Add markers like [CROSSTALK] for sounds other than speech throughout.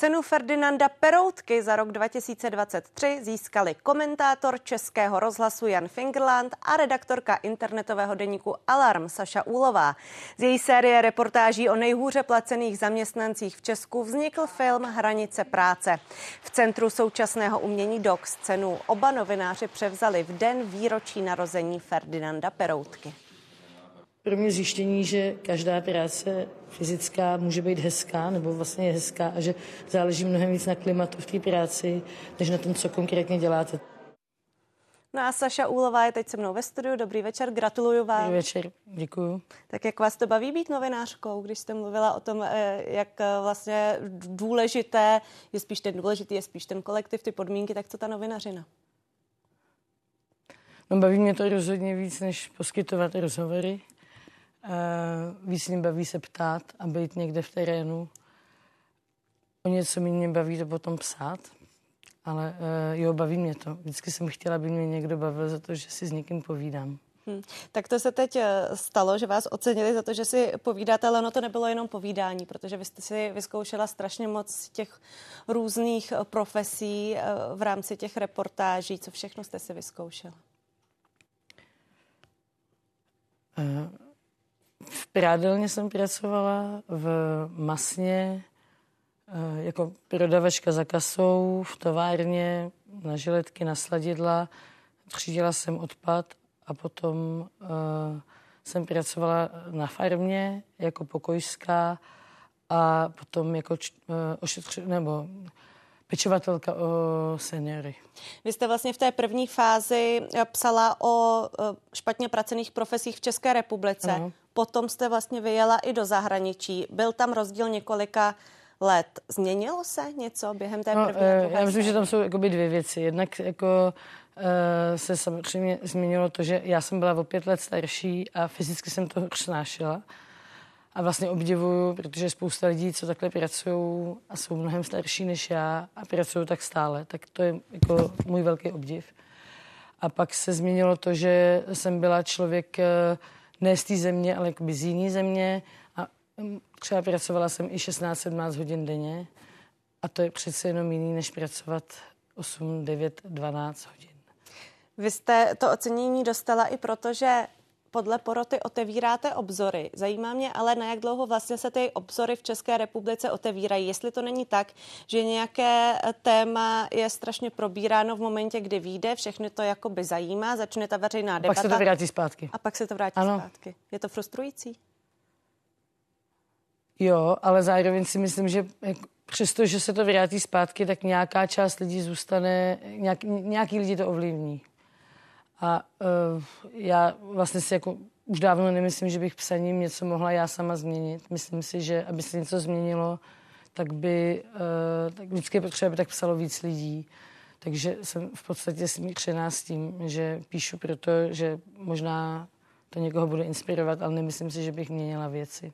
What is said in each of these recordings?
Cenu Ferdinanda Peroutky za rok 2023 získali komentátor Českého rozhlasu Jan Fingerland a redaktorka internetového deníku Alarm Saša Úlová. Z její série reportáží o nejhůře placených zaměstnancích v Česku vznikl film Hranice práce. V Centru současného umění DOX cenu oba novináři převzali v den výročí narození Ferdinanda Peroutky pro mě zjištění, že každá práce fyzická může být hezká, nebo vlastně je hezká a že záleží mnohem víc na klimatu v té práci, než na tom, co konkrétně děláte. No a Saša Úlová je teď se mnou ve studiu. Dobrý večer, gratuluju vám. Dobrý večer, děkuju. Tak jak vás to baví být novinářkou, když jste mluvila o tom, eh, jak eh, vlastně důležité je spíš ten důležitý, je spíš ten kolektiv, ty podmínky, tak co ta novinařina? No baví mě to rozhodně víc, než poskytovat rozhovory. Eh, víc mě baví se ptát a být někde v terénu. O něco mi mě baví to potom psát, ale uh, jo, baví mě to. Vždycky jsem chtěla, aby mě někdo bavil za to, že si s někým povídám. Hmm. Tak to se teď eh, stalo, že vás ocenili za to, že si povídáte, ale ono to nebylo jenom povídání, protože vy jste si vyzkoušela strašně moc těch různých profesí v rámci těch reportáží. Co všechno jste si vyzkoušela? Uh prádelně jsem pracovala, v masně, eh, jako prodavačka za kasou, v továrně, na žiletky, na sladidla. Třídila jsem odpad a potom uh, jsem pracovala na farmě jako pokojská a potom jako uh, ošetř, nebo pečovatelka o seniory. Vy jste vlastně v té první fázi psala o špatně pracených profesích v České republice. Ano potom jste vlastně vyjela i do zahraničí. Byl tam rozdíl několika let. Změnilo se něco během té no, první uh, Já myslím, že tam jsou jakoby dvě věci. Jednak jako uh, se samozřejmě změnilo to, že já jsem byla o pět let starší a fyzicky jsem to snášela. A vlastně obdivuju, protože spousta lidí, co takhle pracují a jsou mnohem starší než já a pracují tak stále, tak to je jako můj velký obdiv. A pak se změnilo to, že jsem byla člověk, uh, ne z té země, ale jakoby z jiné země. A mm, třeba pracovala jsem i 16-17 hodin denně. A to je přece jenom jiný, než pracovat 8, 9, 12 hodin. Vy jste to ocenění dostala i proto, že podle poroty otevíráte obzory. Zajímá mě ale, na jak dlouho vlastně se ty obzory v České republice otevírají. Jestli to není tak, že nějaké téma je strašně probíráno v momentě, kdy vyjde, všechny to jakoby zajímá, začne ta veřejná debata. A pak se to vrátí zpátky. A pak se to vrátí ano. zpátky. Je to frustrující? Jo, ale zároveň si myslím, že přesto, že se to vrátí zpátky, tak nějaká část lidí zůstane, nějak, nějaký lidi to ovlivní. A uh, já vlastně si jako už dávno nemyslím, že bych psaním něco mohla já sama změnit. Myslím si, že aby se něco změnilo, tak by uh, tak vždycky potřeba, aby tak psalo víc lidí. Takže jsem v podstatě smířená s tím, že píšu proto, že možná to někoho bude inspirovat, ale nemyslím si, že bych měnila věci.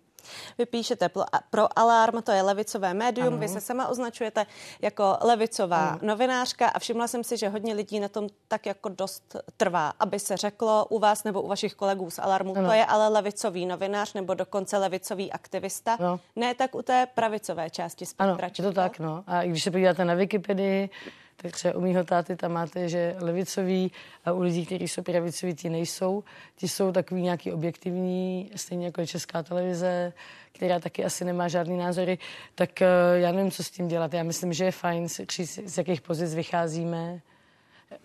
Vy píšete pro Alarm, to je levicové médium, ano. vy se sama označujete jako levicová ano. novinářka a všimla jsem si, že hodně lidí na tom tak jako dost trvá, aby se řeklo u vás nebo u vašich kolegů z Alarmu, ano. to je ale levicový novinář nebo dokonce levicový aktivista. Ano. Ne tak u té pravicové části spektra. Ano, je to tak, no. A když se podíváte na Wikipedii, tak třeba u mýho táty tam máte, že levicový a u lidí, kteří jsou pravicoví, ti nejsou. Ti jsou takový nějaký objektivní, stejně jako je česká televize, která taky asi nemá žádný názory. Tak eh, já nevím, co s tím dělat. Já myslím, že je fajn říct, z jakých pozic vycházíme.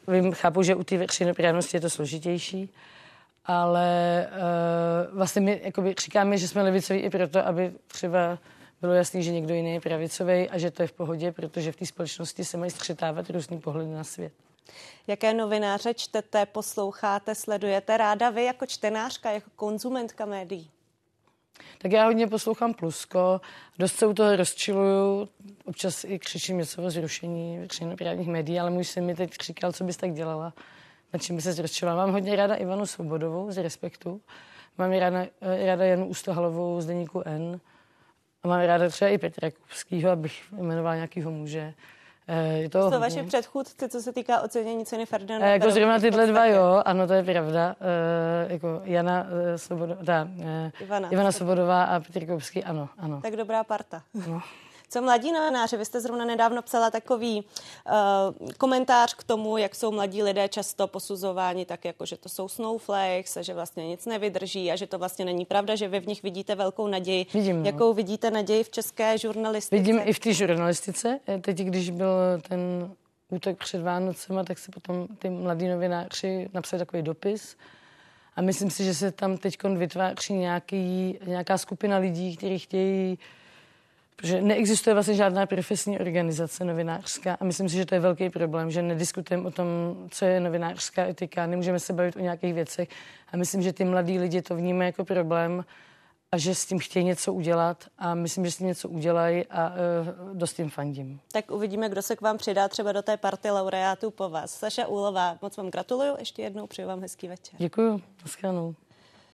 Vím, chápu, že u té veřejnoprávnosti je to složitější, ale uh, vlastně my jakoby, říkáme, že jsme levicoví i proto, aby třeba bylo jasné, že někdo jiný je pravicový a že to je v pohodě, protože v té společnosti se mají střetávat různý pohledy na svět. Jaké novináře čtete, posloucháte, sledujete ráda vy jako čtenářka, jako konzumentka médií? Tak já hodně poslouchám Plusko, dost se u toho rozčiluju, občas i křičím něco o zrušení veřejnoprávních médií, ale můj syn mi teď říkal, co bys tak dělala, na čím by se rozčilovala. Mám hodně ráda Ivanu Svobodovou z Respektu, mám ráda, ráda Janu Ústohalovou z Deníku N, a mám ráda třeba i Petra Kupskýho, abych jmenoval nějakého muže. Eh, je to, to vaši předchůdci, co se týká ocenění ceny Ferdinanda? E, jako zrovna tyhle dva, jo, ano, to je pravda. E, jako Jana Svobodová, ta, e, Ivana, Ivana Svobodová a Petr Koupský, ano, ano. Tak dobrá parta. No. [LAUGHS] Co mladí novináři? Vy jste zrovna nedávno psala takový uh, komentář k tomu, jak jsou mladí lidé často posuzováni tak, jako že to jsou snowflakes a že vlastně nic nevydrží a že to vlastně není pravda, že vy v nich vidíte velkou naději. Vidím, no. Jakou vidíte naději v české žurnalistice? Vidím i v té žurnalistice. Teď, když byl ten útok před Vánocema, tak se potom ty mladí novináři napsali takový dopis. A myslím si, že se tam teď vytváří nějaký, nějaká skupina lidí, kteří chtějí Protože neexistuje vlastně žádná profesní organizace novinářská a myslím si, že to je velký problém, že nediskutujeme o tom, co je novinářská etika, nemůžeme se bavit o nějakých věcech a myslím, že ty mladí lidi to vnímají jako problém a že s tím chtějí něco udělat a myslím, že s tím něco udělají a uh, dost jim fandím. Tak uvidíme, kdo se k vám přidá třeba do té party laureátů po vás. Saša Úlová, moc vám gratuluju, ještě jednou přeju vám hezký večer. Děkuji, naschledanou.